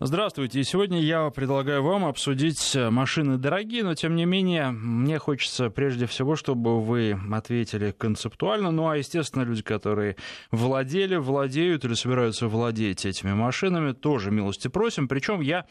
Здравствуйте. И сегодня я предлагаю вам обсудить машины дорогие, но тем не менее мне хочется прежде всего, чтобы вы ответили концептуально. Ну а, естественно, люди, которые владели, владеют или собираются владеть этими машинами, тоже милости просим. Причем я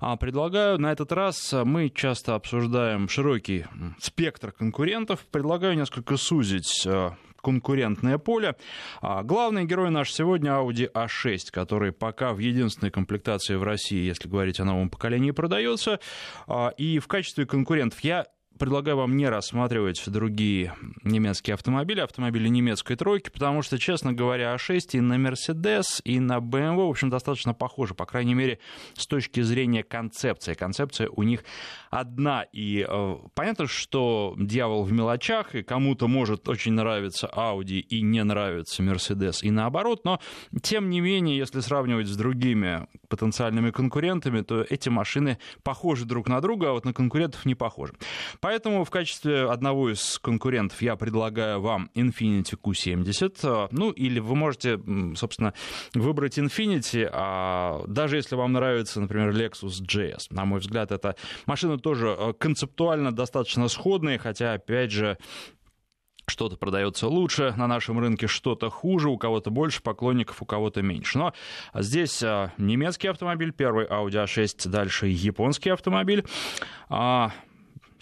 а, предлагаю на этот раз, мы часто обсуждаем широкий спектр конкурентов, предлагаю несколько сузить а, конкурентное поле. А главный герой наш сегодня Audi A6, который пока в единственной комплектации в России, если говорить о новом поколении, продается. А, и в качестве конкурентов я предлагаю вам не рассматривать другие немецкие автомобили, автомобили немецкой тройки, потому что, честно говоря, А6 и на Mercedes, и на BMW, в общем, достаточно похожи, по крайней мере, с точки зрения концепции. Концепция у них одна, и э, понятно, что дьявол в мелочах, и кому-то может очень нравиться Audi и не нравится Mercedes, и наоборот, но, тем не менее, если сравнивать с другими потенциальными конкурентами, то эти машины похожи друг на друга, а вот на конкурентов не похожи. Поэтому в качестве одного из конкурентов я предлагаю вам Infiniti Q70. Ну, или вы можете, собственно, выбрать Infiniti, а даже если вам нравится, например, Lexus GS. На мой взгляд, эта машина тоже э, концептуально достаточно сходная, хотя, опять же, что-то продается лучше на нашем рынке, что-то хуже, у кого-то больше поклонников, у кого-то меньше. Но здесь э, немецкий автомобиль, первый Audi A6, дальше японский автомобиль.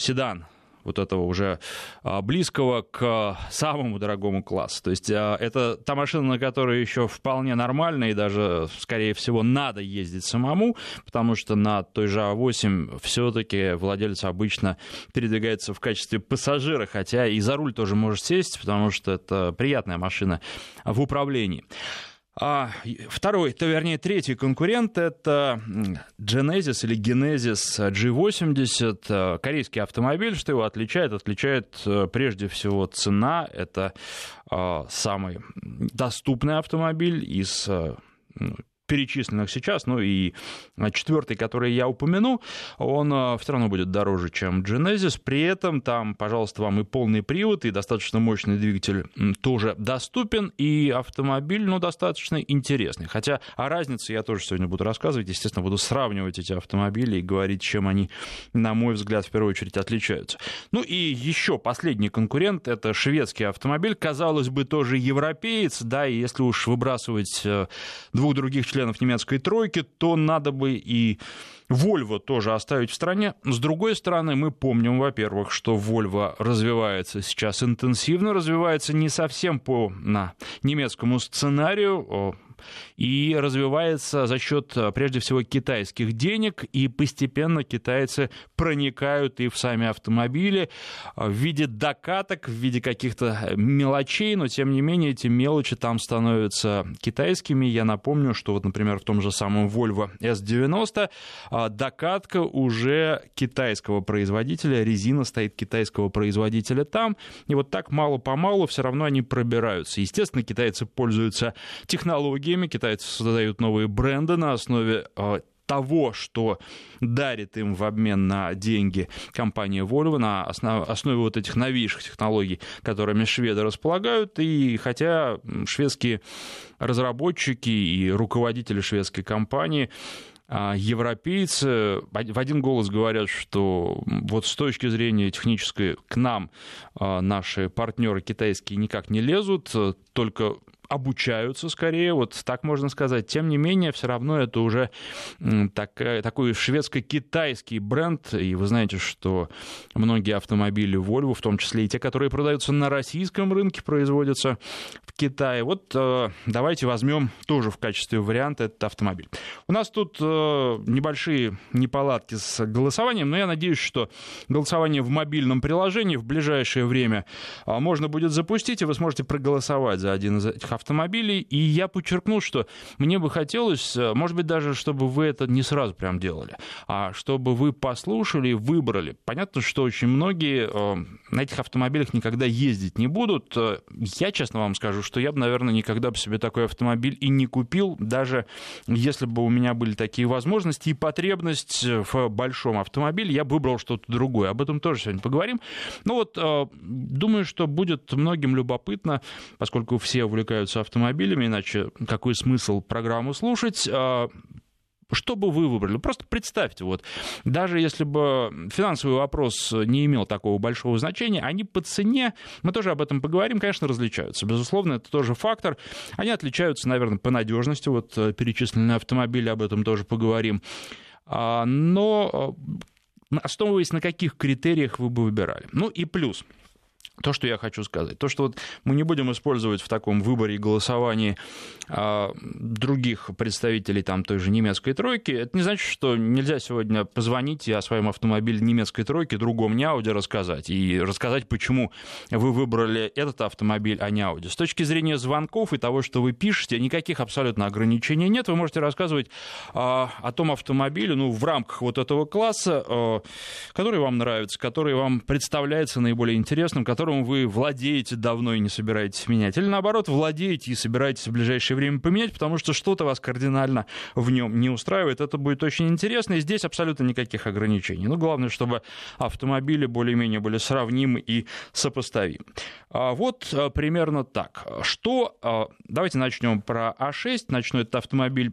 А, седан вот этого уже а, близкого к самому дорогому классу. То есть а, это та машина, на которой еще вполне нормально и даже, скорее всего, надо ездить самому, потому что на той же А8 все-таки владелец обычно передвигается в качестве пассажира, хотя и за руль тоже может сесть, потому что это приятная машина в управлении. А второй, то вернее третий конкурент это Genesis или Genesis G80, корейский автомобиль. Что его отличает? Отличает э, прежде всего цена. Это э, самый доступный автомобиль из э, перечисленных сейчас, ну и четвертый, который я упомяну, он э, все равно будет дороже, чем Genesis. При этом там, пожалуйста, вам и полный привод, и достаточно мощный двигатель тоже доступен, и автомобиль, ну, достаточно интересный. Хотя о разнице я тоже сегодня буду рассказывать, естественно, буду сравнивать эти автомобили и говорить, чем они, на мой взгляд, в первую очередь отличаются. Ну и еще последний конкурент, это шведский автомобиль, казалось бы, тоже европеец, да, и если уж выбрасывать э, двух других членов членов немецкой тройки, то надо бы и Volvo тоже оставить в стране. С другой стороны, мы помним, во-первых, что Volvo развивается сейчас интенсивно, развивается не совсем по на немецкому сценарию, и развивается за счет, э, прежде всего, китайских денег, и постепенно китайцы проникают и в сами автомобили э, в виде докаток, в виде каких-то э, мелочей, но, тем не менее, эти мелочи там становятся китайскими. Я напомню, что вот, например, в том же самом Volvo S90 докатка уже китайского производителя, резина стоит китайского производителя там, и вот так мало-помалу все равно они пробираются. Естественно, китайцы пользуются технологией, технологиями, китайцы создают новые бренды на основе а, того, что дарит им в обмен на деньги компания Volvo на основ, основе вот этих новейших технологий, которыми шведы располагают. И хотя шведские разработчики и руководители шведской компании а, европейцы в один голос говорят, что вот с точки зрения технической к нам а, наши партнеры китайские никак не лезут, только обучаются скорее, вот так можно сказать. Тем не менее, все равно это уже так, такой шведско-китайский бренд, и вы знаете, что многие автомобили Volvo, в том числе и те, которые продаются на российском рынке, производятся в Китае. Вот э, давайте возьмем тоже в качестве варианта этот автомобиль. У нас тут э, небольшие неполадки с голосованием, но я надеюсь, что голосование в мобильном приложении в ближайшее время э, можно будет запустить, и вы сможете проголосовать за один из этих автомобилей. И я подчеркну, что мне бы хотелось, э, может быть, даже, чтобы вы это не сразу прям делали, а чтобы вы послушали и выбрали. Понятно, что очень многие э, на этих автомобилях никогда ездить не будут. Э, я, честно вам скажу, что я бы, наверное, никогда бы себе такой автомобиль и не купил, даже если бы у меня были такие возможности и потребность в большом автомобиле, я бы выбрал что-то другое. Об этом тоже сегодня поговорим. Ну вот, думаю, что будет многим любопытно, поскольку все увлекаются автомобилями, иначе какой смысл программу слушать? А, что бы вы выбрали? Просто представьте, вот, даже если бы финансовый вопрос не имел такого большого значения, они по цене, мы тоже об этом поговорим, конечно, различаются. Безусловно, это тоже фактор. Они отличаются, наверное, по надежности. Вот э, перечисленные автомобили, об этом тоже поговорим. А, но э, основываясь на каких критериях вы бы выбирали? Ну и плюс – то, что я хочу сказать. То, что вот мы не будем использовать в таком выборе и голосовании а, других представителей там, той же немецкой тройки, это не значит, что нельзя сегодня позвонить и о своем автомобиле немецкой тройки другому не Audi рассказать. И рассказать, почему вы выбрали этот автомобиль, а не Audi. С точки зрения звонков и того, что вы пишете, никаких абсолютно ограничений нет. Вы можете рассказывать а, о том автомобиле ну, в рамках вот этого класса, а, который вам нравится, который вам представляется наиболее интересным, который которым вы владеете давно и не собираетесь менять, или наоборот, владеете и собираетесь в ближайшее время поменять, потому что что-то вас кардинально в нем не устраивает. Это будет очень интересно, и здесь абсолютно никаких ограничений. Ну, главное, чтобы автомобили более-менее были сравнимы и сопоставимы. А вот а, примерно так. Что, а, давайте начнем про А6, начну этот автомобиль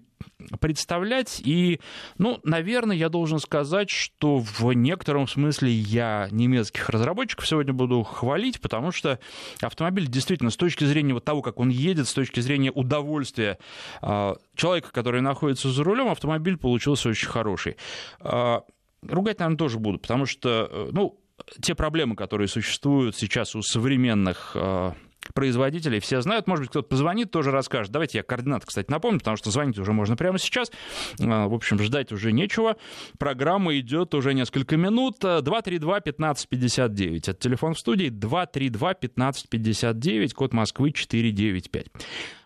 представлять. И, ну, наверное, я должен сказать, что в некотором смысле я немецких разработчиков сегодня буду хвалить, потому что автомобиль действительно с точки зрения вот того, как он едет, с точки зрения удовольствия а, человека, который находится за рулем, автомобиль получился очень хороший. А, ругать, наверное, тоже буду, потому что, э, ну, те проблемы, которые существуют сейчас у современных а, производителей все знают. Может быть, кто-то позвонит, тоже расскажет. Давайте я координаты, кстати, напомню, потому что звонить уже можно прямо сейчас. А, в общем, ждать уже нечего. Программа идет уже несколько минут. 232-1559. Это телефон в студии. 232-1559, код Москвы 495.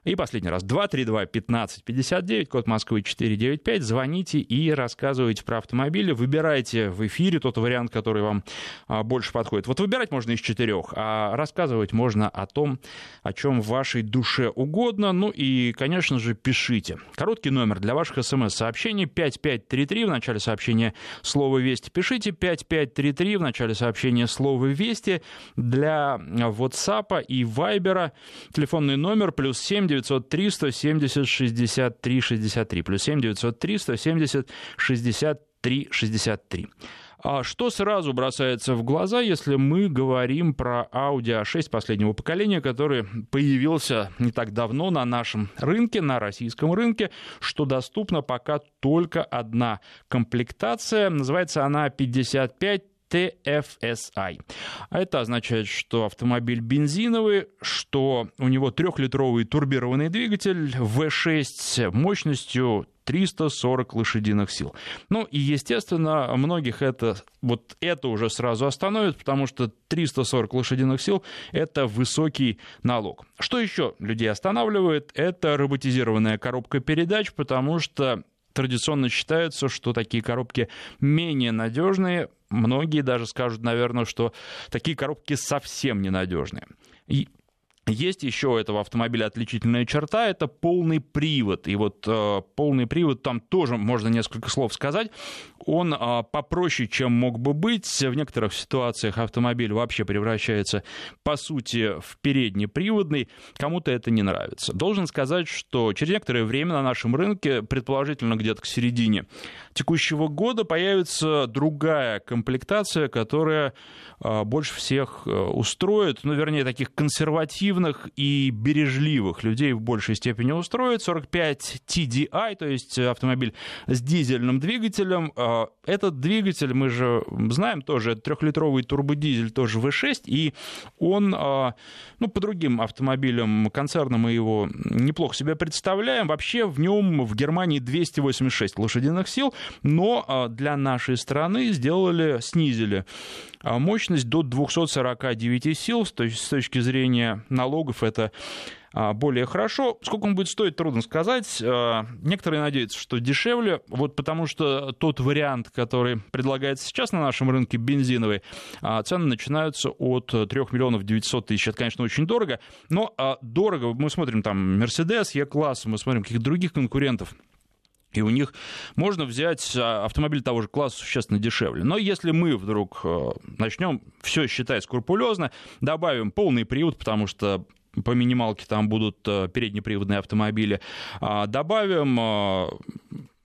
И последний раз. 232-1559, код Москвы 495. Звоните и рассказывайте про автомобили. Выбирайте в эфире тот вариант, который вам а, больше подходит. Вот выбирать можно из четырех, а рассказывать можно о том, о чем в вашей душе угодно. Ну и, конечно же, пишите. Короткий номер для ваших смс-сообщений 5533. В начале сообщения слово «Вести» пишите. 5533 в начале сообщения слово «Вести». Для WhatsApp и Viber телефонный номер плюс 7 903 170 63 63. Плюс 7 903 170 63 63. А что сразу бросается в глаза, если мы говорим про Audi A6 последнего поколения, который появился не так давно на нашем рынке, на российском рынке, что доступна пока только одна комплектация. Называется она 55 TFSI. А это означает, что автомобиль бензиновый, что у него трехлитровый турбированный двигатель V6 мощностью 340 лошадиных сил. Ну и, естественно, многих это, вот это уже сразу остановит, потому что 340 лошадиных сил – это высокий налог. Что еще людей останавливает? Это роботизированная коробка передач, потому что традиционно считается, что такие коробки менее надежные. Многие даже скажут, наверное, что такие коробки совсем ненадежные. И есть еще у этого автомобиля отличительная черта, это полный привод. И вот э, полный привод, там тоже можно несколько слов сказать. Он э, попроще, чем мог бы быть. В некоторых ситуациях автомобиль вообще превращается, по сути, в переднеприводный. Кому-то это не нравится. Должен сказать, что через некоторое время на нашем рынке, предположительно где-то к середине текущего года, появится другая комплектация, которая э, больше всех э, устроит, ну, вернее, таких консервативных и бережливых людей в большей степени устроит. 45 TDI, то есть автомобиль с дизельным двигателем. А, этот двигатель, мы же знаем тоже, трехлитровый турбодизель, тоже V6, и он, а, ну, по другим автомобилям концерна мы его неплохо себе представляем. Вообще в нем в Германии 286 лошадиных сил, но а, для нашей страны сделали, снизили мощность до 249 сил, то есть с точки зрения налогов это а, более хорошо. Сколько он будет стоить, трудно сказать. А, некоторые надеются, что дешевле, вот потому что тот вариант, который предлагается сейчас на нашем рынке, бензиновый, а, цены начинаются от 3 миллионов 900 тысяч. Это, конечно, очень дорого, но дорого. Мы смотрим там Mercedes, E-класс, мы смотрим каких-то других конкурентов. И у них можно взять автомобиль того же класса существенно дешевле. Но если мы вдруг начнем все считать скрупулезно, добавим полный привод, потому что по минималке там будут э, переднеприводные автомобили. А, добавим э,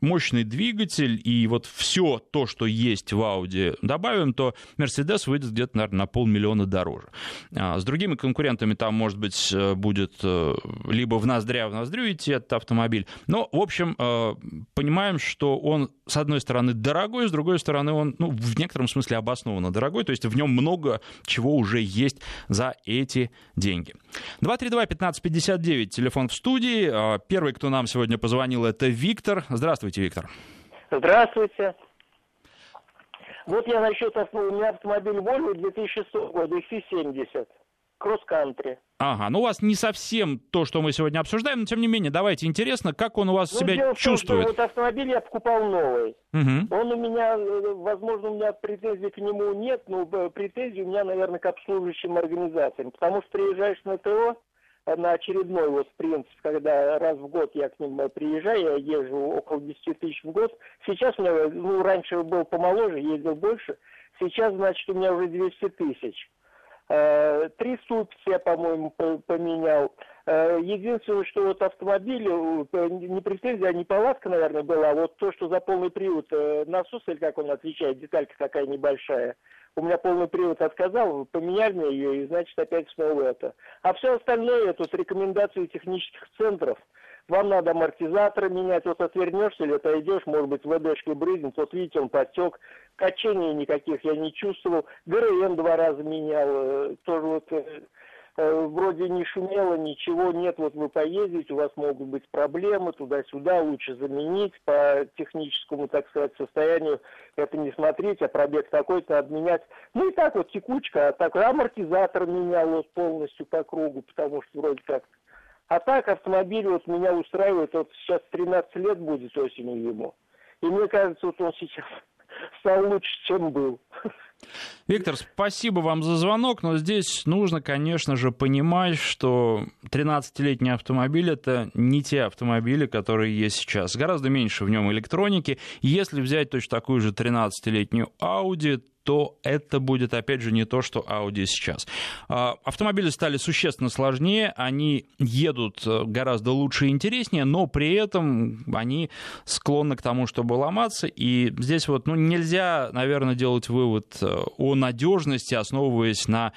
мощный двигатель и вот все то, что есть в Audi, добавим, то Mercedes выйдет где-то, наверное, на полмиллиона дороже. А, с другими конкурентами там, может быть, э, будет э, либо в ноздря в ноздрю идти этот автомобиль. Но, в общем, э, понимаем, что он, с одной стороны, дорогой, с другой стороны, он ну, в некотором смысле обоснованно дорогой, то есть в нем много чего уже есть за эти деньги. 232-1559, телефон в студии. А, первый, кто нам сегодня позвонил, это Виктор. Здравствуйте, Виктор. Здравствуйте. Вот я насчет основы. У меня автомобиль Volvo 2006 года, XC70. Кросс-кантри. Ага, ну у вас не совсем то, что мы сегодня обсуждаем, но тем не менее, давайте интересно, как он у вас ну, себя дело чувствует. том, что вот автомобиль я покупал новый. Угу. Он у меня, э, возможно, у меня претензий к нему нет, но э, претензий у меня, наверное, к обслуживающим организациям. Потому что приезжаешь на ТО, на очередной вот принцип, когда раз в год я к ним приезжаю, я езжу около 10 тысяч в год. Сейчас у меня, ну, раньше был помоложе, ездил больше, сейчас, значит, у меня уже 200 тысяч. Э, три ступицы я, по-моему, поменял. Э, единственное, что вот автомобиль, э, не претензия, а не палатка, наверное, была, а вот то, что за полный привод насос, или как он отвечает, деталька такая небольшая, у меня полный привод отказал, поменяли мне ее, и значит опять снова это. А все остальное, это с рекомендацией технических центров. Вам надо амортизаторы менять, вот отвернешься или отойдешь, может быть, ВДшкой брызнет, вот видите, он потек, качений никаких я не чувствовал, ГРМ два раза менял, э, тоже вот Э, вроде не шумело, ничего нет, вот вы поездите, у вас могут быть проблемы туда-сюда, лучше заменить по техническому, так сказать, состоянию, это не смотреть, а пробег такой-то обменять. Ну и так вот текучка, а так амортизатор менял вот полностью по кругу, потому что вроде как а так автомобиль вот меня устраивает, вот сейчас 13 лет будет осенью ему. И мне кажется, вот он сейчас стал лучше, чем был. Виктор, спасибо вам за звонок, но здесь нужно, конечно же, понимать, что 13-летний автомобиль это не те автомобили, которые есть сейчас. Гораздо меньше в нем электроники. Если взять точно такую же 13-летнюю Audi, то это будет, опять же, не то, что Audi сейчас. А, автомобили стали существенно сложнее, они едут э, гораздо лучше и интереснее, но при этом они склонны к тому, чтобы ломаться, и здесь вот ну, нельзя, наверное, делать вывод э, о надежности, основываясь на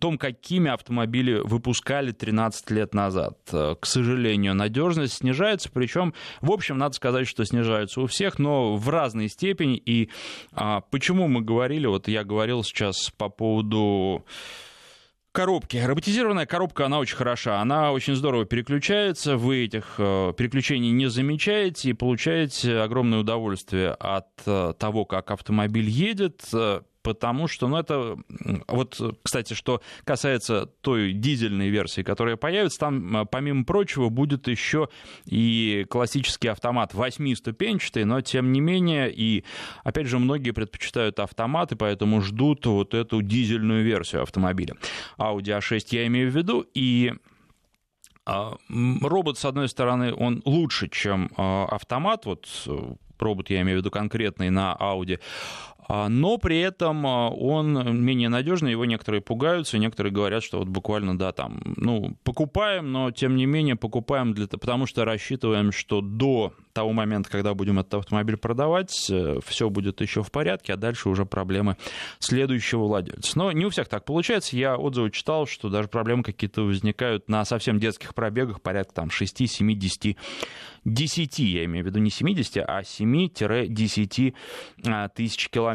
том, какими автомобили выпускали 13 лет назад. Э, к сожалению, надежность снижается, причем, в общем, надо сказать, что снижается у всех, но в разной степени, и а, почему мы говорили вот я говорил сейчас по поводу коробки. Роботизированная коробка, она очень хороша. Она очень здорово переключается. Вы этих э, переключений не замечаете и получаете огромное удовольствие от э, того, как автомобиль едет потому что, ну, это, вот, кстати, что касается той дизельной версии, которая появится, там, помимо прочего, будет еще и классический автомат восьмиступенчатый, но, тем не менее, и, опять же, многие предпочитают автоматы, поэтому ждут вот эту дизельную версию автомобиля. Audi A6 я имею в виду, и а, Робот, с одной стороны, он лучше, чем а, автомат, вот э, робот, я имею в виду конкретный на Audi, а, но при этом а, он менее надежный, его некоторые пугаются, некоторые говорят, что вот буквально, да, там, ну, покупаем, но тем не менее покупаем, для, потому что рассчитываем, что до того момента, когда будем этот автомобиль продавать, э, все будет еще в порядке, а дальше уже проблемы следующего владельца. Но не у всех так получается. Я отзывы читал, что даже проблемы какие-то возникают на совсем детских пробегах, порядка там 6, 7, 10 10, я имею в виду не 70, а 7-10 а, тысяч километров.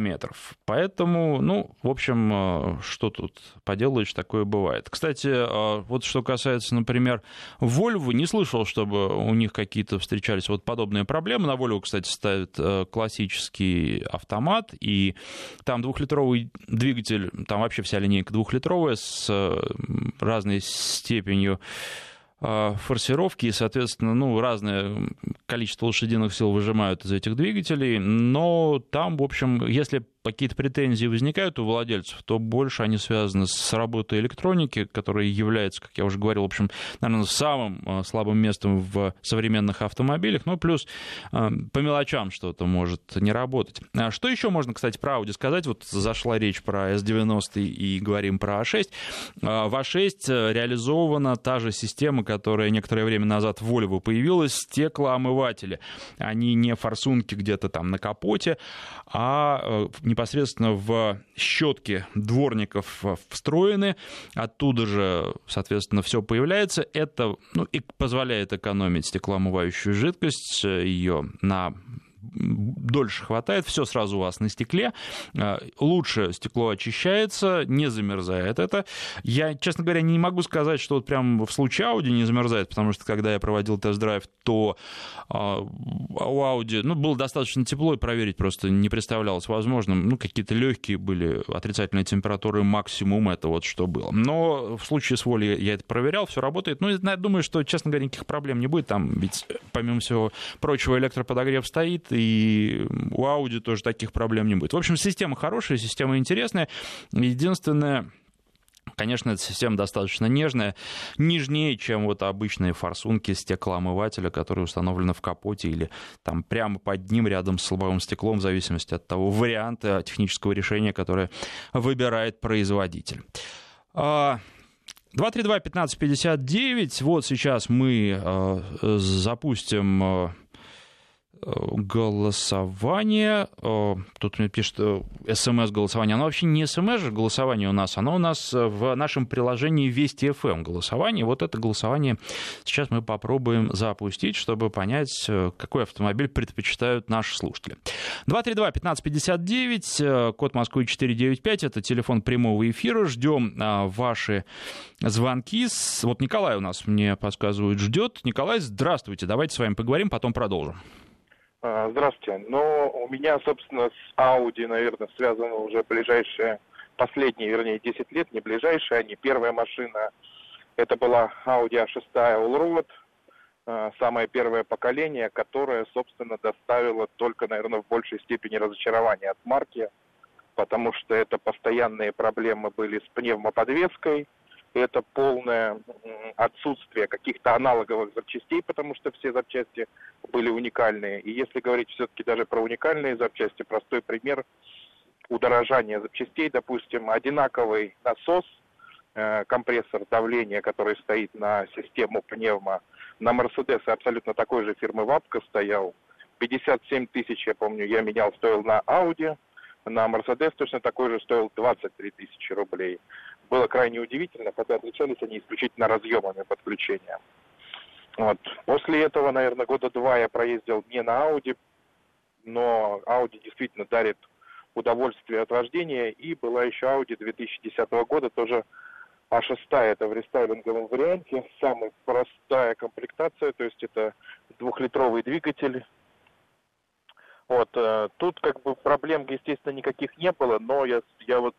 Поэтому, ну, в общем, а, что тут поделаешь, такое бывает. Кстати, а, вот что касается, например, Volvo, не слышал, чтобы у них какие-то встречались вот подобные проблемы. На Volvo, кстати, ставят классический автомат, и там двухлитровый двигатель, там вообще вся линейка двухлитровая с разной степенью форсировки, и, соответственно, ну, разное количество лошадиных сил выжимают из этих двигателей, но там, в общем, если какие-то претензии возникают у владельцев, то больше они связаны с работой электроники, которая является, как я уже говорил, в общем, наверное, самым э, слабым местом в современных автомобилях. Ну, плюс э, по мелочам что-то может не работать. А что еще можно, кстати, про Audi сказать? Вот зашла речь про S90 и говорим про A6. А в A6 реализована та же система, которая некоторое время назад в Volvo появилась, стеклоомыватели. Они не форсунки где-то там на капоте, а э, непосредственно в щетки дворников встроены. Оттуда же, соответственно, все появляется. Это ну, и позволяет экономить стеклоомывающую жидкость, ее на дольше хватает, все сразу у вас на стекле, а, лучше стекло очищается, не замерзает это. Я, честно говоря, не могу сказать, что вот прям в случае Audi не замерзает, потому что когда я проводил тест-драйв, то а, у Audi ну, было достаточно тепло, и проверить просто не представлялось возможным. Ну, какие-то легкие были отрицательные температуры, максимум это вот что было. Но в случае с Волей я это проверял, все работает. Ну, я думаю, что, честно говоря, никаких проблем не будет. Там ведь, помимо всего прочего, электроподогрев стоит, и у Audi тоже таких проблем не будет. В общем, система хорошая, система интересная. Единственное, Конечно, эта система достаточно нежная, нежнее, чем вот обычные форсунки стеклоомывателя, которые установлены в капоте или там прямо под ним, рядом с лобовым стеклом, в зависимости от того варианта технического решения, которое выбирает производитель. 232-1559, а, вот сейчас мы а, запустим а, голосование. Тут мне пишет смс-голосование. Оно вообще не смс же голосование у нас, оно у нас в нашем приложении Вести FM голосование. Вот это голосование сейчас мы попробуем запустить, чтобы понять, какой автомобиль предпочитают наши слушатели. 232-1559, код Москвы 495, это телефон прямого эфира. Ждем ваши звонки. Вот Николай у нас мне подсказывает, ждет. Николай, здравствуйте, давайте с вами поговорим, потом продолжим. А, здравствуйте. Ну, у меня, собственно, с Audi, наверное, связано уже ближайшие, последние, вернее, 10 лет, не ближайшие, а не первая машина. Это была Audi A6 Allroad, а, самое первое поколение, которое, собственно, доставило только, наверное, в большей степени разочарование от марки, потому что это постоянные проблемы были с пневмоподвеской, это полное отсутствие каких-то аналоговых запчастей, потому что все запчасти были уникальные. И если говорить все-таки даже про уникальные запчасти, простой пример удорожания запчастей, допустим, одинаковый насос, э, компрессор давления, который стоит на систему пневмо, на Мерседес абсолютно такой же фирмы Вапка стоял. 57 тысяч, я помню, я менял, стоил на Audi, на Мерседес точно такой же стоил 23 тысячи рублей было крайне удивительно, хотя отличались они исключительно разъемами подключения. Вот. После этого, наверное, года два я проездил не на Audi, но Audi действительно дарит удовольствие от вождения. И была еще Audi 2010 года, тоже А6, это в рестайлинговом варианте. Самая простая комплектация, то есть это двухлитровый двигатель. Вот, э, тут как бы проблем, естественно, никаких не было, но я, я вот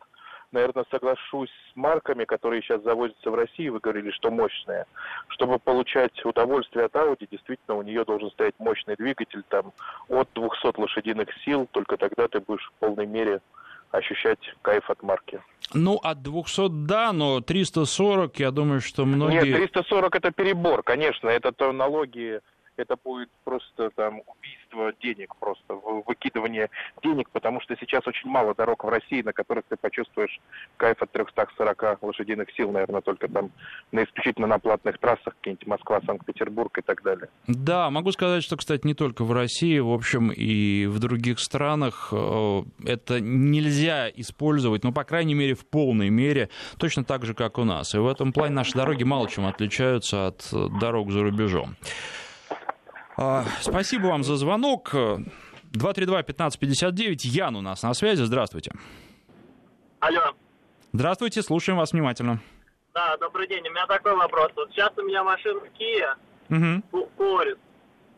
наверное, соглашусь с марками, которые сейчас завозятся в России, вы говорили, что мощные. Чтобы получать удовольствие от Audi, действительно, у нее должен стоять мощный двигатель там от 200 лошадиных сил, только тогда ты будешь в полной мере ощущать кайф от марки. Ну, от 200 да, но 340, я думаю, что многие... Нет, 340 это перебор, конечно, это то налоги это будет просто там убийство денег, просто выкидывание денег, потому что сейчас очень мало дорог в России, на которых ты почувствуешь кайф от 340 лошадиных сил, наверное, только там на исключительно на платных трассах, какие-нибудь Москва, Санкт-Петербург и так далее. Да, могу сказать, что, кстати, не только в России, в общем, и в других странах э, это нельзя использовать, ну, по крайней мере, в полной мере, точно так же, как у нас. И в этом плане наши дороги мало чем отличаются от э, дорог за рубежом. А, спасибо вам за звонок. 232-1559. Ян у нас на связи. Здравствуйте. Алло. Здравствуйте, слушаем вас внимательно. Да, добрый день. У меня такой вопрос. Вот сейчас у меня машина Kia, угу. Порис.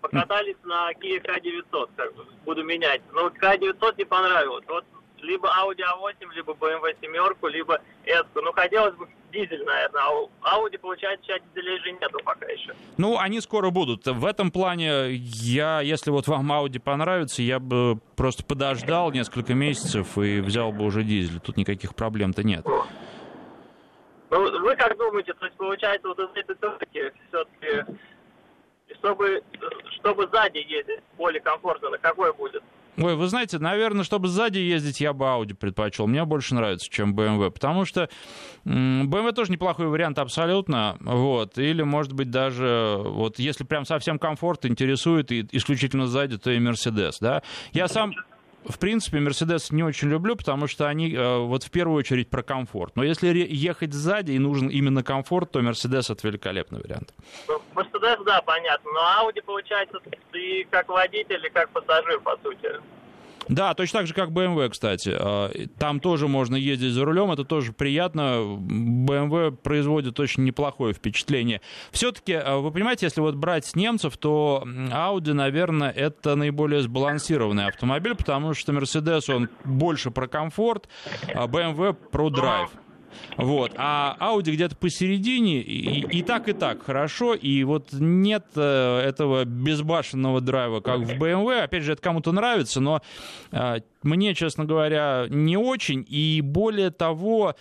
Покатались на Kia K900, как бы, буду менять. Но K900 не понравилось. Вот либо Audi A8, либо BMW семерку, либо S. Ну, хотелось бы дизель, наверное, а Audi, получается, сейчас дизелей же нету пока еще. Ну, они скоро будут. В этом плане я, если вот вам Audi понравится, я бы просто подождал несколько месяцев и взял бы уже дизель. Тут никаких проблем-то нет. Ну, вы как думаете, то есть, получается, вот из этой все-таки, все-таки, чтобы, чтобы сзади ездить более комфортно, на какой будет? Ой, вы знаете, наверное, чтобы сзади ездить, я бы Audi предпочел. Мне больше нравится, чем BMW, потому что BMW тоже неплохой вариант абсолютно, вот, или, может быть, даже, вот, если прям совсем комфорт интересует и исключительно сзади, то и Mercedes, да. Я сам в принципе, Мерседес не очень люблю, потому что они э, вот в первую очередь про комфорт. Но если ехать сзади и нужен именно комфорт, то Мерседес это великолепный вариант. Мерседес, да, понятно. Но Ауди, получается, ты как водитель и как пассажир, по сути. Да, точно так же, как BMW, кстати. А, там тоже можно ездить за рулем, это тоже приятно. BMW производит очень неплохое впечатление. Все-таки, а, вы понимаете, если вот брать немцев, то Audi, наверное, это наиболее сбалансированный автомобиль, потому что Mercedes, он больше про комфорт, а BMW про драйв. Вот. А Audi где-то посередине, и, и так, и так хорошо, и вот нет э, этого безбашенного драйва, как в BMW. Опять же, это кому-то нравится, но э, мне, честно говоря, не очень. И более того,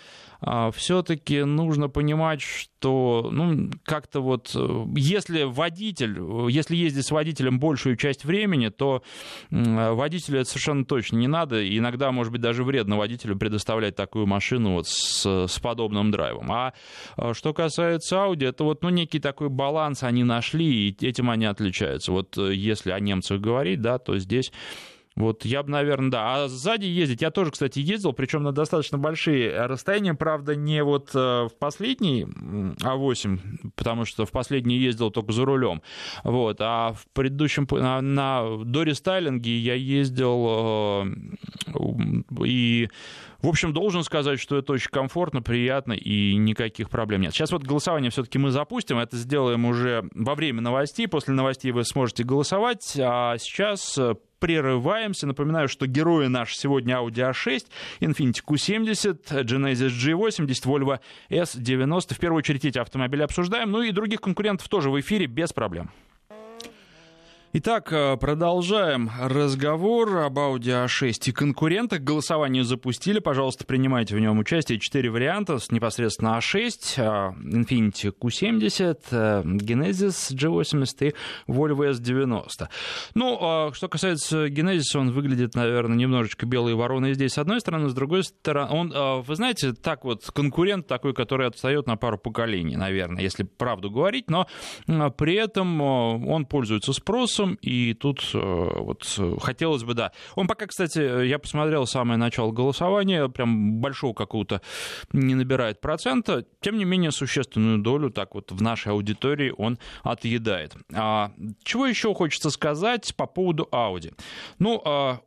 все-таки нужно понимать, что ну, как-то вот, э, если водитель, если ездить с водителем большую часть времени, то водителю это совершенно точно не надо. иногда, может быть, даже вредно водителю предоставлять такую машину вот с, с подобным драйвом. А, а что касается Audi, это вот ну, некий такой баланс они нашли, и этим они отличаются. Вот э, если о немцах говорить, да, то здесь вот я бы, наверное, да. А сзади ездить, я тоже, кстати, ездил, причем на достаточно большие расстояния, правда, не вот э, в последний А8, потому что в последний ездил только за рулем, вот, а в предыдущем, на, на до рестайлинге я ездил э, и в общем, должен сказать, что это очень комфортно, приятно и никаких проблем нет. Сейчас вот голосование все-таки мы запустим. Это сделаем уже во время новостей. После новостей вы сможете голосовать. А сейчас э, прерываемся. Напоминаю, что герои наши сегодня Audi A6, Infiniti Q70, Genesis G80, Volvo S90. В первую очередь эти автомобили обсуждаем. Ну и других конкурентов тоже в эфире без проблем. Итак, э, продолжаем разговор об Audi A6 и конкурентах. Голосование запустили, пожалуйста, принимайте в нем участие. Четыре варианта непосредственно A6, э, Infiniti Q70, э, Genesis G80 и Volvo S90. Ну, что касается Genesis, он выглядит, наверное, немножечко белой вороной здесь с одной стороны, с другой стороны, он, вы знаете, так вот, конкурент такой, который отстает на пару поколений, наверное, если правду говорить, но при этом он пользуется спросом, вопросом, и тут э, вот хотелось бы, да. Он пока, кстати, я посмотрел самое начало голосования, прям большого какого-то не набирает процента, тем не менее существенную долю так вот в нашей аудитории он отъедает. А, чего еще хочется сказать по поводу Audi? Ну, а,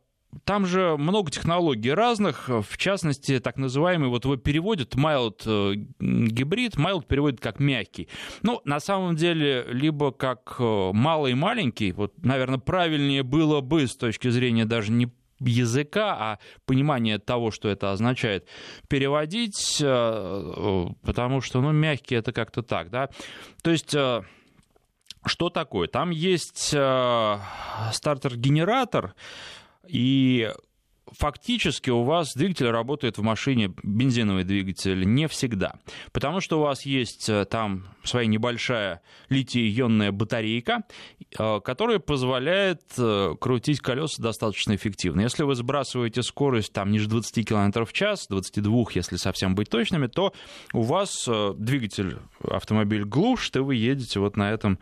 там же много технологий разных, в частности, так называемый, вот его переводят mild э, гибрид, mild переводит как мягкий. Ну, на самом деле, либо как э, малый маленький, вот, наверное, правильнее было бы с точки зрения даже не языка, а понимания того, что это означает, переводить, э, потому что, ну, мягкий это как-то так, да. То есть что такое? Там есть стартер-генератор, и фактически у вас двигатель работает в машине, бензиновый двигатель, не всегда. Потому что у вас есть э, там своя небольшая литий-ионная батарейка, э, которая позволяет э, крутить колеса достаточно эффективно. Если вы сбрасываете скорость там ниже 20 км в час, 22, если совсем быть точными, то у вас двигатель, автомобиль глушит, и вы едете вот на этом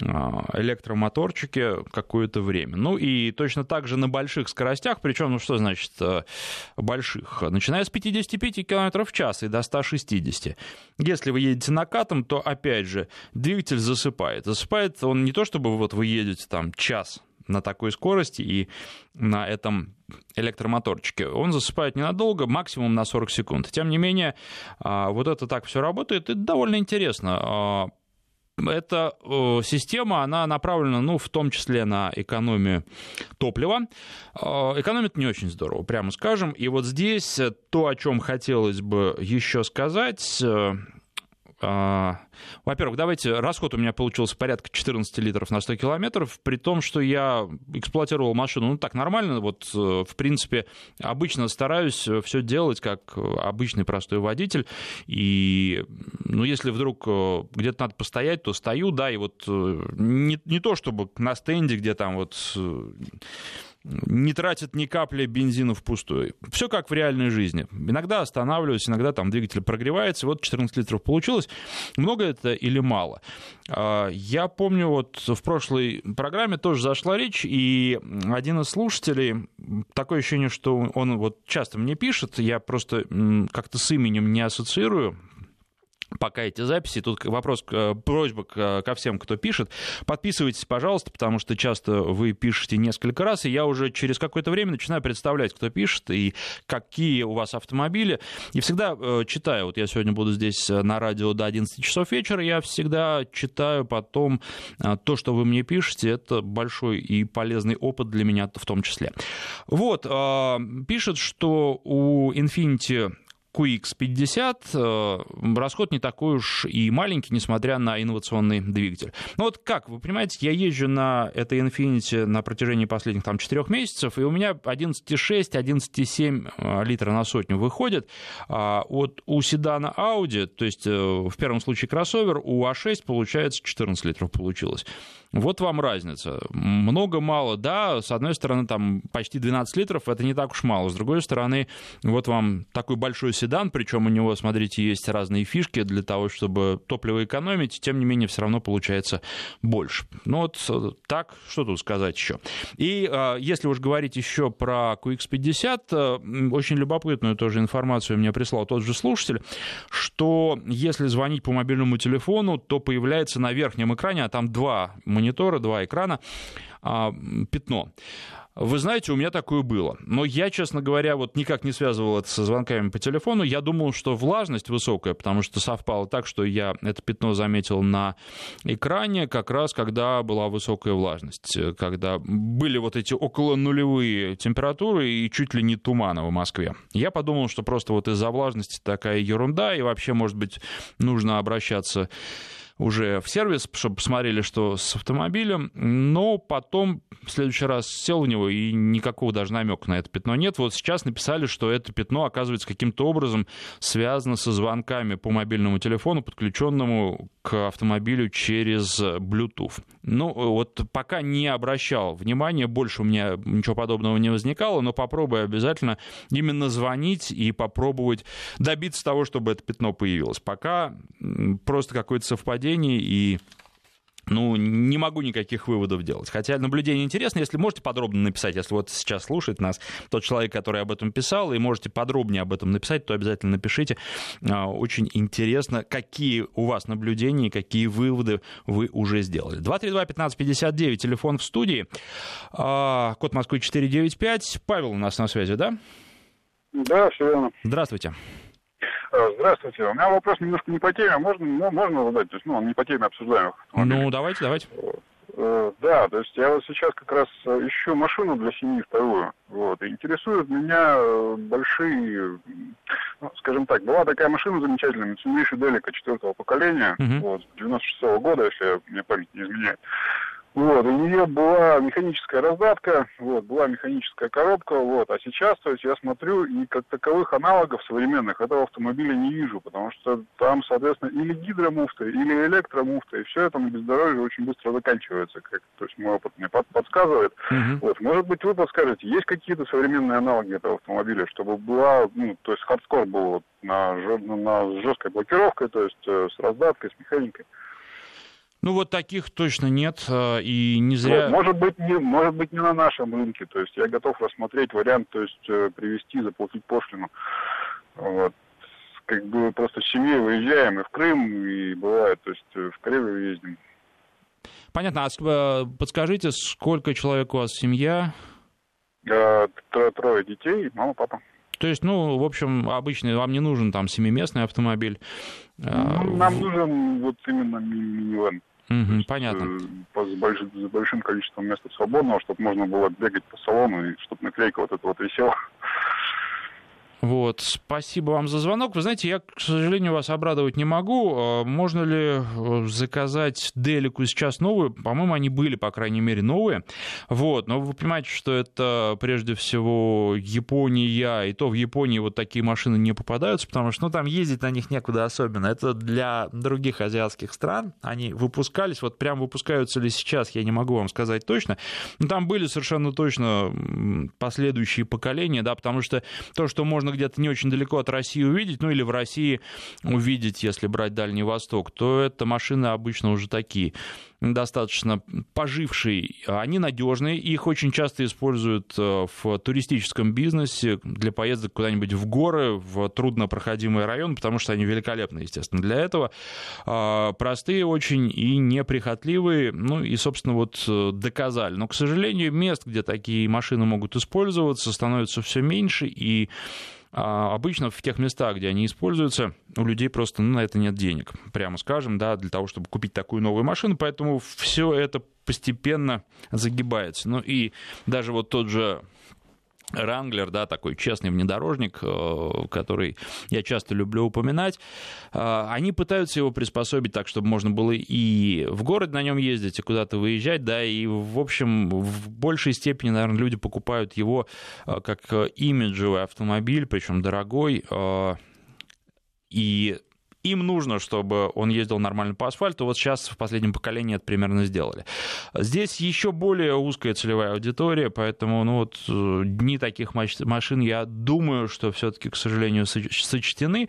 электромоторчике какое-то время. Ну и точно так же на больших скоростях, причем, ну что значит э, больших, начиная с 55 км в час и до 160. Если вы едете накатом, то опять же двигатель засыпает. Засыпает он не то, чтобы вот вы едете там час на такой скорости и на этом электромоторчике. Он засыпает ненадолго, максимум на 40 секунд. Тем не менее, а, вот это так все работает, и довольно интересно. Эта система, она направлена, ну, в том числе на экономию топлива. Экономит не очень здорово, прямо скажем. И вот здесь то, о чем хотелось бы еще сказать, э, во-первых, давайте, расход у меня получился порядка 14 литров на 100 километров, при том, что я эксплуатировал машину, ну, так нормально, вот, э, в принципе, обычно стараюсь все делать как обычный простой водитель, и, ну, если вдруг э, где-то надо постоять, то стою, да, и вот э, не, не то, чтобы на стенде, где там вот не тратит ни капли бензина впустую. Все как в реальной жизни. Иногда останавливаюсь, иногда там двигатель прогревается, вот 14 литров получилось. Много это или мало? А, я помню, вот в прошлой программе тоже зашла речь, и один из слушателей, такое ощущение, что он вот часто мне пишет, я просто как-то с именем не ассоциирую, пока эти записи. Тут вопрос, э, просьба ко всем, кто пишет. Подписывайтесь, пожалуйста, потому что часто вы пишете несколько раз, и я уже через какое-то время начинаю представлять, кто пишет и какие у вас автомобили. И всегда э, читаю. Вот я сегодня буду здесь э, на радио до 11 часов вечера. Я всегда читаю потом то, что вы мне пишете. Это большой и полезный опыт для меня в том числе. Вот, пишет, что у Infiniti QX50 э, расход не такой уж и маленький, несмотря на инновационный двигатель. Ну вот как, вы понимаете, я езжу на этой Infiniti на протяжении последних там 4 месяцев, и у меня 11,6, 11,7 э, литра на сотню выходит. А вот у седана Audi, то есть э, в первом случае кроссовер, у А6 получается 14 литров получилось. Вот вам разница. Много-мало, да, с одной стороны, там почти 12 литров, это не так уж мало. С другой стороны, вот вам такой большой седан, причем у него, смотрите, есть разные фишки для того, чтобы топливо экономить, тем не менее, все равно получается больше. Ну вот э, так, что тут сказать еще. И э, если уж говорить еще про QX50, э, очень любопытную тоже информацию мне прислал тот же слушатель, что если звонить по мобильному телефону, то появляется на верхнем экране, а там два монитора, два экрана, а, пятно. Вы знаете, у меня такое было. Но я, честно говоря, вот никак не связывал это со звонками по телефону. Я думал, что влажность высокая, потому что совпало так, что я это пятно заметил на экране как раз, когда была высокая влажность, когда были вот эти около нулевые температуры и чуть ли не тумана в Москве. Я подумал, что просто вот из-за влажности такая ерунда, и вообще, может быть, нужно обращаться уже в сервис, чтобы посмотрели, что с автомобилем, но потом в следующий раз сел в него, и никакого даже намека на это пятно нет. Вот сейчас написали, что это пятно, оказывается, каким-то образом связано со звонками по мобильному телефону, подключенному к автомобилю через Bluetooth. Ну, вот пока не обращал внимания, больше у меня ничего подобного не возникало, но попробую обязательно именно звонить и попробовать добиться того, чтобы это пятно появилось. Пока просто какое-то совпадение и ну, не могу никаких выводов делать. Хотя наблюдение интересно, если можете подробно написать, если вот сейчас слушает нас тот человек, который об этом писал, и можете подробнее об этом написать, то обязательно напишите. А, очень интересно, какие у вас наблюдения, какие выводы вы уже сделали. 232-1559, телефон в студии, а, код Москвы 495. Павел у нас на связи, да? Да, все верно. Здравствуйте. Э, здравствуйте. У меня вопрос немножко не по теме, а можно, ну, можно задать? То есть, ну, он не по теме обсуждаемых. Ну, давайте, давайте. Э, да, то есть я вот сейчас как раз э, ищу машину для семьи вторую. Вот. И интересуют меня большие, ну, скажем так, была такая машина замечательная, Mitsubishi Delica четвертого поколения, uh-huh. вот, 96 -го года, если мне память не изменяет. Вот, у нее была механическая раздатка, вот, была механическая коробка, вот, а сейчас, то есть, я смотрю, и как таковых аналогов современных этого автомобиля не вижу, потому что там, соответственно, или гидромуфта, или электромуфта, и все это на бездорожье очень быстро заканчивается, как, то есть, мой опыт мне под, подсказывает. Uh-huh. Вот, может быть, вы подскажете, есть какие-то современные аналоги этого автомобиля, чтобы была, ну, то есть, хардскор был вот на, на жесткой блокировкой, то есть, э, с раздаткой, с механикой? Ну вот таких точно нет, э, и не зря... Может быть, не, может быть, не на нашем рынке, то есть я готов рассмотреть вариант, то есть э, привести, заплатить пошлину. Вот. Как бы просто с семьей выезжаем и в Крым, и бывает, то есть э, в Карелию ездим. Понятно, а подскажите, сколько человек у вас семья? Трое детей, мама, папа. То есть, ну, в общем, обычный, вам не нужен там семиместный автомобиль. Ну, нам нужен вот именно минивэн. Угу, понятно. Есть, по, с, больш, с большим количеством места свободного, чтобы можно было бегать по салону и чтобы наклейка вот эта вот висела. Вот, спасибо вам за звонок. Вы знаете, я, к сожалению, вас обрадовать не могу. А можно ли э, заказать Делику сейчас новую? По-моему, они были, по крайней мере, новые. Вот, но вы понимаете, что это прежде всего Япония, и то в Японии вот такие машины не попадаются, потому что, ну, там ездить на них некуда особенно. Это для других азиатских стран. Они выпускались, вот прям выпускаются ли сейчас, я не могу вам сказать точно. Но там были совершенно точно последующие поколения, да, потому что то, что можно можно где-то не очень далеко от России увидеть, ну или в России увидеть, если брать Дальний Восток, то это машины обычно уже такие достаточно пожившие, они надежные, их очень часто используют э, в туристическом бизнесе для поездок куда-нибудь в горы, в труднопроходимый район, потому что они великолепны, естественно, для этого. А, простые очень и неприхотливые, ну и, собственно, вот э, доказали. Но, к сожалению, мест, где такие машины могут использоваться, становится все меньше, и а обычно в тех местах, где они используются, у людей просто ну, на это нет денег, прямо скажем, да, для того, чтобы купить такую новую машину, поэтому все это постепенно загибается. Ну и даже вот тот же Ранглер, да, такой честный внедорожник, э, который я часто люблю упоминать, э, они пытаются его приспособить так, чтобы можно было и в город на нем ездить, и куда-то выезжать, да, и, в общем, в большей степени, наверное, люди покупают его э, как имиджевый автомобиль, причем дорогой, и им нужно, чтобы он ездил нормально по асфальту. Вот сейчас в последнем поколении это примерно сделали. Здесь еще более узкая целевая аудитория, поэтому ну вот, э, дни таких машин, я думаю, что все-таки, к сожалению, сочтены.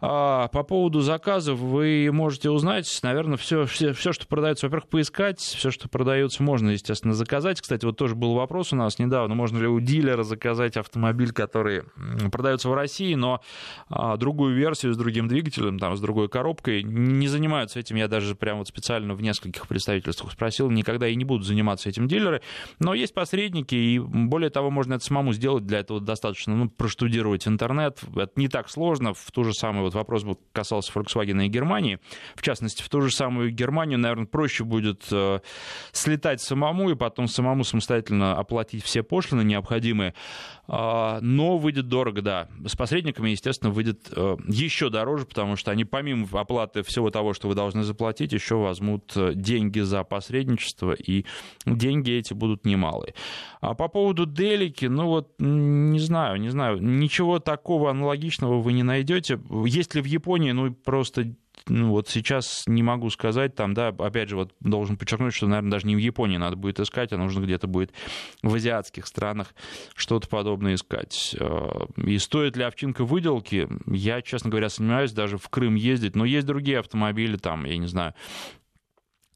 А по поводу заказов вы можете узнать, наверное, все, все, все что продается, во-первых, поискать, все, что продается, можно, естественно, заказать. Кстати, вот тоже был вопрос у нас недавно, можно ли у дилера заказать автомобиль, который продается в России, но а, другую версию с другим двигателем, там, с другой коробкой. Не занимаются этим, я даже прямо вот специально в нескольких представительствах спросил, никогда и не будут заниматься этим дилеры. Но есть посредники, и более того, можно это самому сделать, для этого достаточно ну, проштудировать интернет. Это не так сложно, в ту же самую, вот вопрос был, касался Volkswagen и Германии. В частности, в ту же самую Германию, наверное, проще будет э, слетать самому и потом самому самостоятельно оплатить все пошлины необходимые. Э, но выйдет дорого, да. С посредниками, естественно, выйдет э, еще дороже, потому что они помимо оплаты всего того, что вы должны заплатить, еще возьмут э, деньги за посредничество, и деньги эти будут немалые. А по поводу Делики, ну вот, не знаю, не знаю, ничего такого аналогичного вы не найдете. Есть ли в Японии, ну просто ну, вот сейчас не могу сказать, там, да, опять же, вот должен подчеркнуть, что, наверное, даже не в Японии надо будет искать, а нужно где-то будет в азиатских странах что-то подобное искать. Э, и стоит ли овчинка выделки, я, честно говоря, сомневаюсь даже в Крым ездить, но есть другие автомобили, там, я не знаю,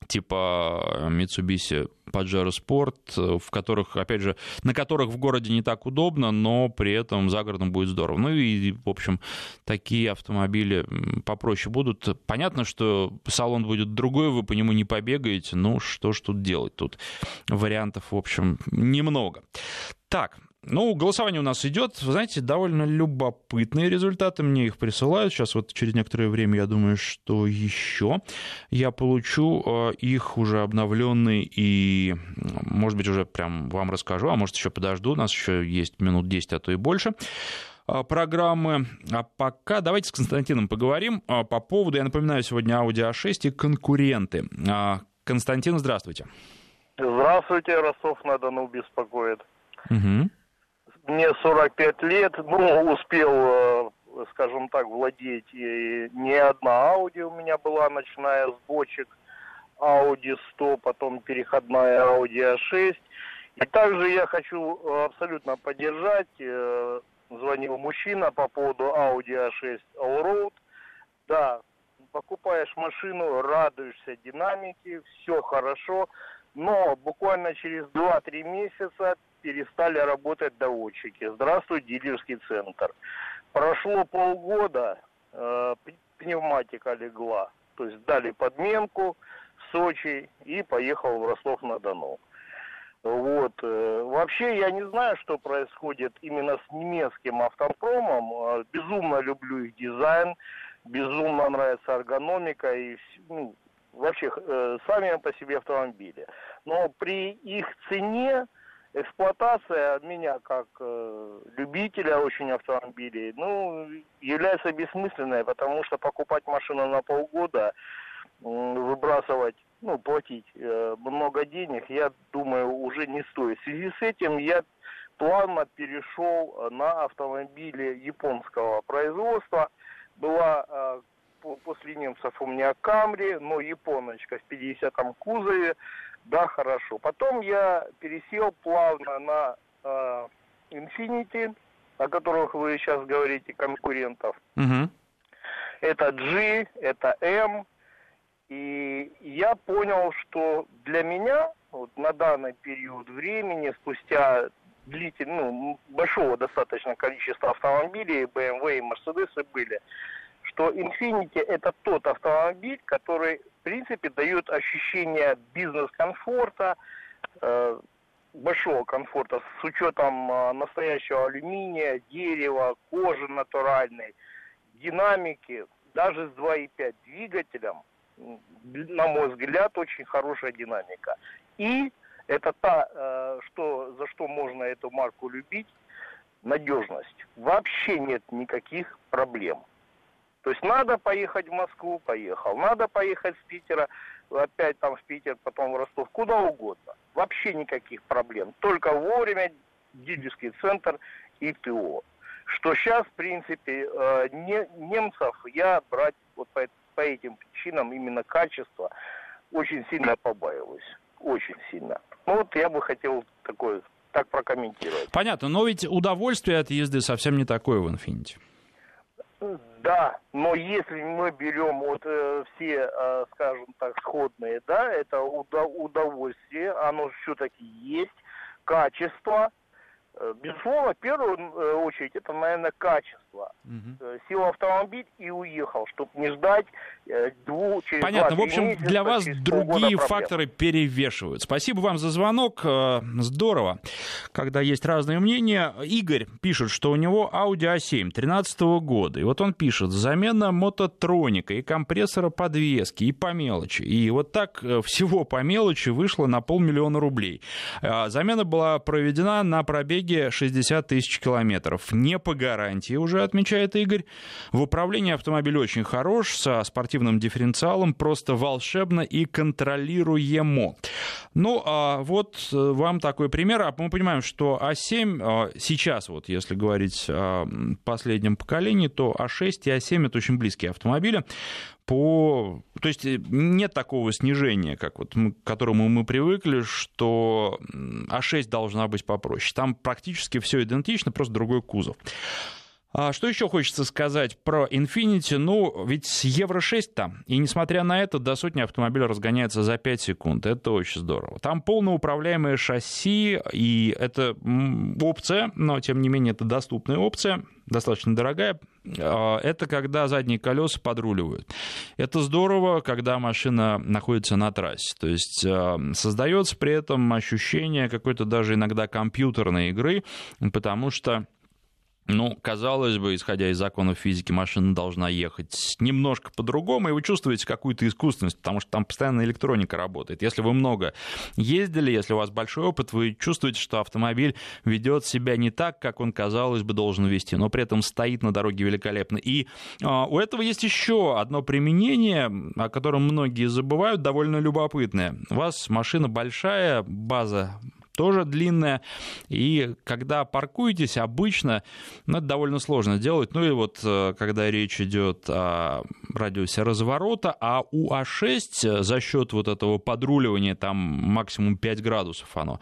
типа Mitsubishi Pajero Sport, в которых, опять же, на которых в городе не так удобно, но при этом за городом будет здорово. Ну и, в общем, такие автомобили попроще будут. Понятно, что салон будет другой, вы по нему не побегаете, ну что ж тут делать? Тут вариантов, в общем, немного. Так, ну, голосование у нас идет. Вы знаете, довольно любопытные результаты. Мне их присылают. Сейчас вот через некоторое время, я думаю, что еще я получу э, их уже обновленные и, может быть, уже прям вам расскажу, а может, еще подожду. У нас еще есть минут 10, а то и больше э, программы. А пока давайте с Константином поговорим э, по поводу, я напоминаю, сегодня Audi A6 и конкуренты. Константин, здравствуйте. Здравствуйте, Ростов-на-Дону беспокоит. Угу мне 45 лет, ну, успел, э, скажем так, владеть, и не одна Audi у меня была, начиная с бочек Audi 100, потом переходная Audi A6. И также я хочу абсолютно поддержать, э, звонил мужчина по поводу Audi A6 Allroad. Да, покупаешь машину, радуешься динамике, все хорошо, но буквально через 2-3 месяца перестали работать доводчики. Здравствуй, дилерский центр. Прошло полгода, э, пневматика легла. То есть дали подменку в Сочи и поехал в Ростов-на-Дону. Вот. Э, вообще я не знаю, что происходит именно с немецким автопромом. Э, безумно люблю их дизайн, безумно нравится эргономика и ну, вообще сами по себе автомобили. Но при их цене эксплуатация меня как э, любителя очень автомобилей, ну, является бессмысленной, потому что покупать машину на полгода, э, выбрасывать, ну, платить э, много денег, я думаю, уже не стоит. В связи с этим я плавно перешел на автомобили японского производства. Была э, после немцев у меня Камри, но японочка в 50-м кузове, да, хорошо. Потом я пересел плавно на э, Infinity, о которых вы сейчас говорите, конкурентов. Угу. Это G, это M. И я понял, что для меня вот на данный период времени, спустя длительного, ну, большого достаточно количества автомобилей, BMW и Mercedes были, что Infinity это тот автомобиль, который, принципе, дает ощущение бизнес-комфорта, э, большого комфорта с учетом э, настоящего алюминия, дерева, кожи натуральной, динамики, даже с 2.5 двигателем, на мой взгляд, очень хорошая динамика. И это та, э, что, за что можно эту марку любить, надежность. Вообще нет никаких проблем. То есть надо поехать в Москву, поехал. Надо поехать с Питера, опять там в Питер, потом в Ростов, куда угодно. Вообще никаких проблем. Только вовремя дилерский центр и ТО. Что сейчас, в принципе, э, не, немцев я брать вот по, по этим причинам именно качество очень сильно побаиваюсь. Очень сильно. Ну вот я бы хотел такое так прокомментировать. Понятно, но ведь удовольствие от езды совсем не такое в Infiniti. Да, но если мы берем вот э, все, э, скажем так, сходные, да, это удовольствие, оно все-таки есть, качество, Э, безусловно, в первую э, очередь это, наверное, качество. Угу. Сел автомобиль и уехал, чтобы не ждать двух через Понятно. В общем, месяца, для вас другие факторы перевешивают. Спасибо вам за звонок. Здорово, когда есть разные мнения. Игорь пишет, что у него Audi A7 13 года. И вот он пишет, замена мототроника и компрессора подвески, и по мелочи. И вот так всего по мелочи вышло на полмиллиона рублей. Замена была проведена на пробеге 60 тысяч километров. Не по гарантии уже, отмечает Игорь. В управлении автомобиль очень хорош, со спортивным дифференциалом, просто волшебно и контролируемо. Ну, а вот э, вам такой пример. А мы понимаем, что А7 а, сейчас, вот если говорить о последнем поколении, то А6 и А7 это очень близкие автомобили по... То есть э, нет такого снижения, как вот к которому мы привыкли, что А6 должна быть попроще. Там практически все идентично, просто другой кузов. А что еще хочется сказать про Infinity? Ну, ведь Евро-6 там, и несмотря на это, до сотни автомобиля разгоняется за 5 секунд. Это очень здорово. Там полноуправляемое шасси, и это опция, но, тем не менее, это доступная опция, достаточно дорогая. А, это когда задние колеса подруливают. Это здорово, когда машина находится на трассе. То есть а, создается при этом ощущение какой-то даже иногда компьютерной игры, потому что ну, казалось бы, исходя из законов физики, машина должна ехать немножко по-другому, и вы чувствуете какую-то искусственность, потому что там постоянно электроника работает. Если вы много ездили, если у вас большой опыт, вы чувствуете, что автомобиль ведет себя не так, как он, казалось бы, должен вести, но при этом стоит на дороге великолепно. И а, у этого есть еще одно применение, о котором многие забывают, довольно любопытное. У вас машина большая, база тоже длинная. И когда паркуетесь, обычно, ну, это довольно сложно делать. Ну и вот э, когда речь идет о радиусе разворота, а у А6 за счет вот этого подруливания, там максимум 5 градусов оно,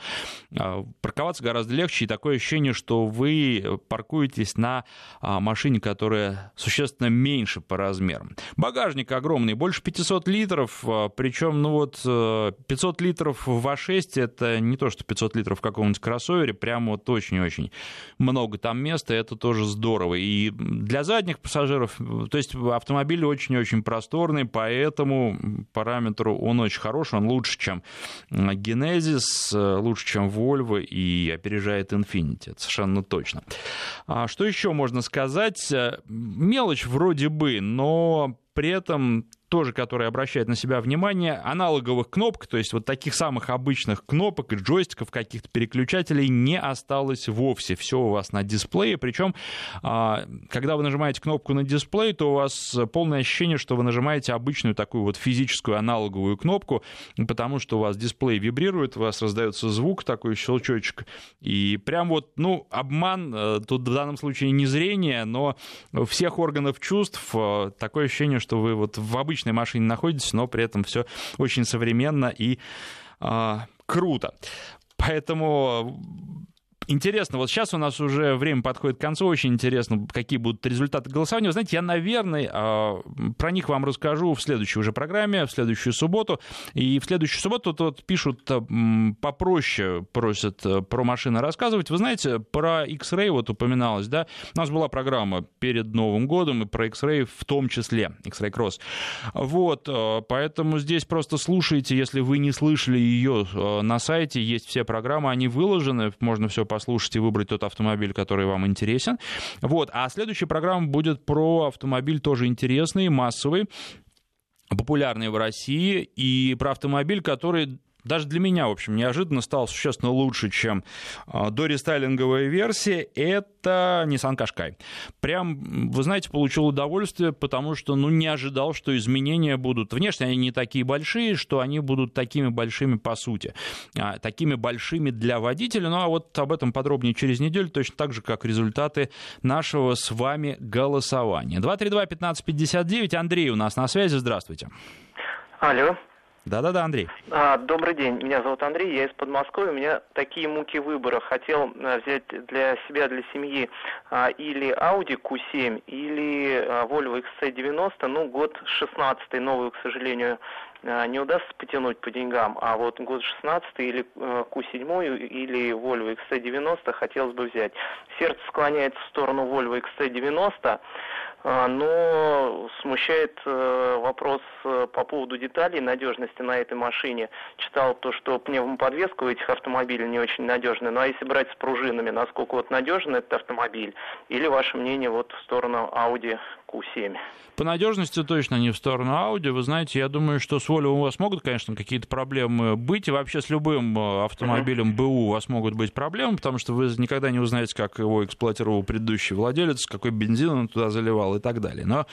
э, парковаться гораздо легче, и такое ощущение, что вы паркуетесь на а, машине, которая существенно меньше по размерам. Багажник огромный, больше 500 литров, э, причем, ну вот, 500 литров в А6 это не то, что 500 500 литров в каком-нибудь кроссовере, прям вот очень-очень много там места, это тоже здорово. И для задних пассажиров, то есть автомобиль очень-очень просторный, поэтому параметру он очень хороший, он лучше, чем Genesis, лучше, чем Volvo и опережает Infiniti, это совершенно точно. А что еще можно сказать? Мелочь вроде бы, но при этом тоже, который обращает на себя внимание, аналоговых кнопок, то есть вот таких самых обычных кнопок и джойстиков, каких-то переключателей не осталось вовсе. Все у вас на дисплее, причем, а, когда вы нажимаете кнопку на дисплей, то у вас полное ощущение, что вы нажимаете обычную такую вот физическую аналоговую кнопку, потому что у вас дисплей вибрирует, у вас раздается звук, такой щелчочек, и прям вот, ну, обман, э, тут в данном случае не зрение, но всех органов чувств, э, такое ощущение, что вы вот в обычной машине находитесь, но при этом все очень современно и э, круто. Поэтому Интересно, вот сейчас у нас уже время подходит к концу, очень интересно, какие будут результаты голосования. Вы знаете, я, наверное, а, про них вам расскажу в следующей уже программе, в следующую субботу. И в следующую субботу тут пишут попроще, просят э, про машины рассказывать. Вы знаете, про X-Ray вот упоминалось, да? У нас была программа перед Новым годом, и про X-Ray в том числе, X-Ray Cross. Вот, поэтому здесь просто слушайте, если вы не слышали ее на сайте, есть все программы, они выложены, можно все послушать и выбрать тот автомобиль, который вам интересен. Вот. А следующая программа будет про автомобиль тоже интересный, массовый популярный в России, и про автомобиль, который даже для меня, в общем, неожиданно стал существенно лучше, чем а, дорестайлинговая версия, это Nissan Qashqai. Прям, вы знаете, получил удовольствие, потому что, ну, не ожидал, что изменения будут... Внешне они не такие большие, что они будут такими большими по сути, а, такими большими для водителя. Ну, а вот об этом подробнее через неделю, точно так же, как результаты нашего с вами голосования. 232-1559, Андрей у нас на связи, здравствуйте. Алло. Да-да-да, Андрей. А, добрый день, меня зовут Андрей, я из Подмосковья. У меня такие муки выбора. Хотел а, взять для себя, для семьи а, или Audi Q7, или а, Volvo XC90. Ну, год 16 новую, к сожалению, а, не удастся потянуть по деньгам, а вот год 16 или Q7 или Volvo XC90 хотелось бы взять. Сердце склоняется в сторону Volvo XC90. А, но смущает э, вопрос э, по поводу деталей надежности на этой машине. Читал то, что пневмоподвеска у этих автомобилей не очень надежная. Ну а если брать с пружинами, насколько вот надежен этот автомобиль? Или ваше мнение вот в сторону Audi Q7? По надежности точно не в сторону Audi. Вы знаете, я думаю, что с Volvo у вас могут, конечно, какие-то проблемы быть. И вообще с любым э, автомобилем БУ у вас могут быть проблемы, потому что вы никогда не узнаете, как его эксплуатировал предыдущий владелец, какой бензин он туда заливал и так далее. Но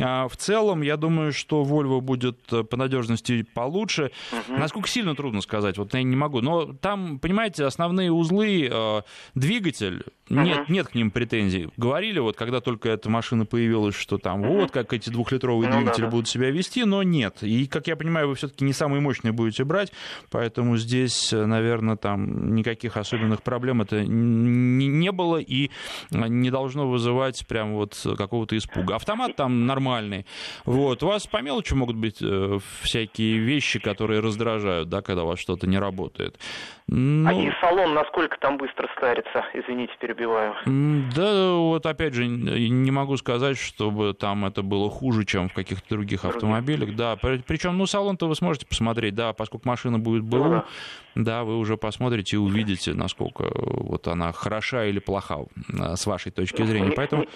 а, в целом, я думаю, что Volvo будет э, по надежности получше. Угу. Насколько сильно трудно сказать, вот я не могу. Но там, понимаете, основные узлы, э, двигатель, угу. нет, нет к ним претензий. Говорили, вот когда только эта машина появилась, что там угу. вот как эти двухлитровые ну, двигатели да, да. будут себя вести, но нет. И, как я понимаю, вы все-таки не самые мощные будете брать, поэтому здесь, наверное, там никаких особенных проблем это не было и не должно вызывать прям вот какого-то испуга. Автомат там нормальный. Вот. У вас по мелочи могут быть э, всякие вещи, которые раздражают, да, когда у вас что-то не работает. Ну... А и салон насколько там быстро старится? Извините, перебиваю. Да, вот опять же, не могу сказать, чтобы там это было хуже, чем в каких-то других автомобилях. Да, причем, ну, салон-то вы сможете посмотреть, да, поскольку машина будет БУ, да. да, вы уже посмотрите и увидите, насколько вот она хороша или плоха с вашей точки зрения. Поэтому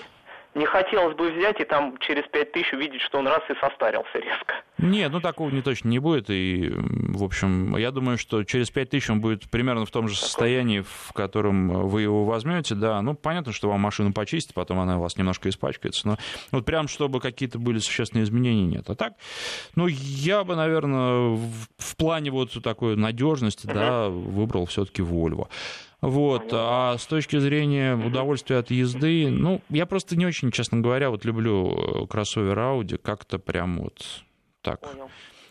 не хотелось бы взять и там через пять тысяч увидеть, что он раз и состарился резко. Нет, ну такого не точно не будет. И, в общем, я думаю, что через пять тысяч он будет примерно в том же состоянии, в котором вы его возьмете. Да, ну понятно, что вам машину почистить, потом она у вас немножко испачкается. Но вот прям, чтобы какие-то были существенные изменения, нет. А так, ну я бы, наверное, в, в плане вот такой надежности, uh-huh. да, выбрал все-таки Volvo. Вот. А с точки зрения удовольствия от езды, ну, я просто не очень, честно говоря, вот люблю э, кроссовер Audi, как-то прям вот так. Понял.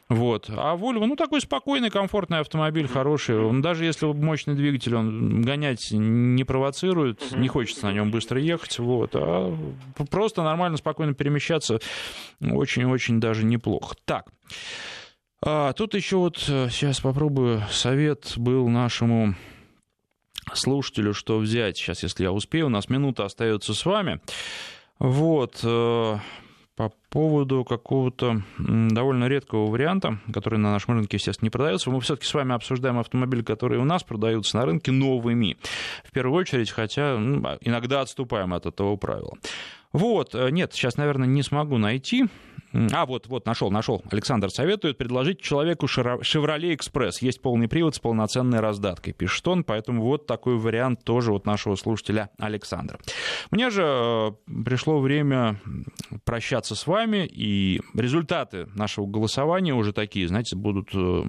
Вот. А Volvo, ну, такой спокойный, комфортный автомобиль, хороший. Он даже если мощный двигатель, он гонять не провоцирует, не хочется на нем быстро ехать. Вот. А просто нормально, спокойно перемещаться очень-очень даже неплохо. Так. А, тут еще вот э, сейчас попробую совет был нашему слушателю, что взять. Сейчас, если я успею, у нас минута остается с вами. Вот, э, по поводу какого-то довольно редкого варианта, который на нашем рынке, естественно, не продается. Мы все-таки с вами обсуждаем автомобили, которые у нас продаются на рынке новыми. В первую очередь, хотя ну, иногда отступаем от этого правила. Вот, э, нет, сейчас, наверное, не смогу найти. А, вот, вот, нашел, нашел. Александр советует предложить человеку Chevrolet Express. Есть полный привод с полноценной раздаткой, пишет он, поэтому вот такой вариант тоже вот нашего слушателя Александра. Мне же э, пришло время прощаться с вами, и результаты нашего голосования уже такие, знаете, будут э,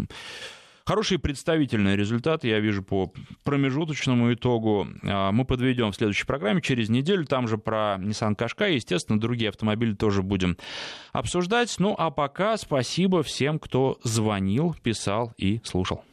Хорошие представительные результаты я вижу по промежуточному итогу. А, мы подведем в следующей программе через неделю. Там же про Nissan Qashqai, естественно, другие автомобили тоже будем обсуждать. Ну а пока спасибо всем, кто звонил, писал и слушал.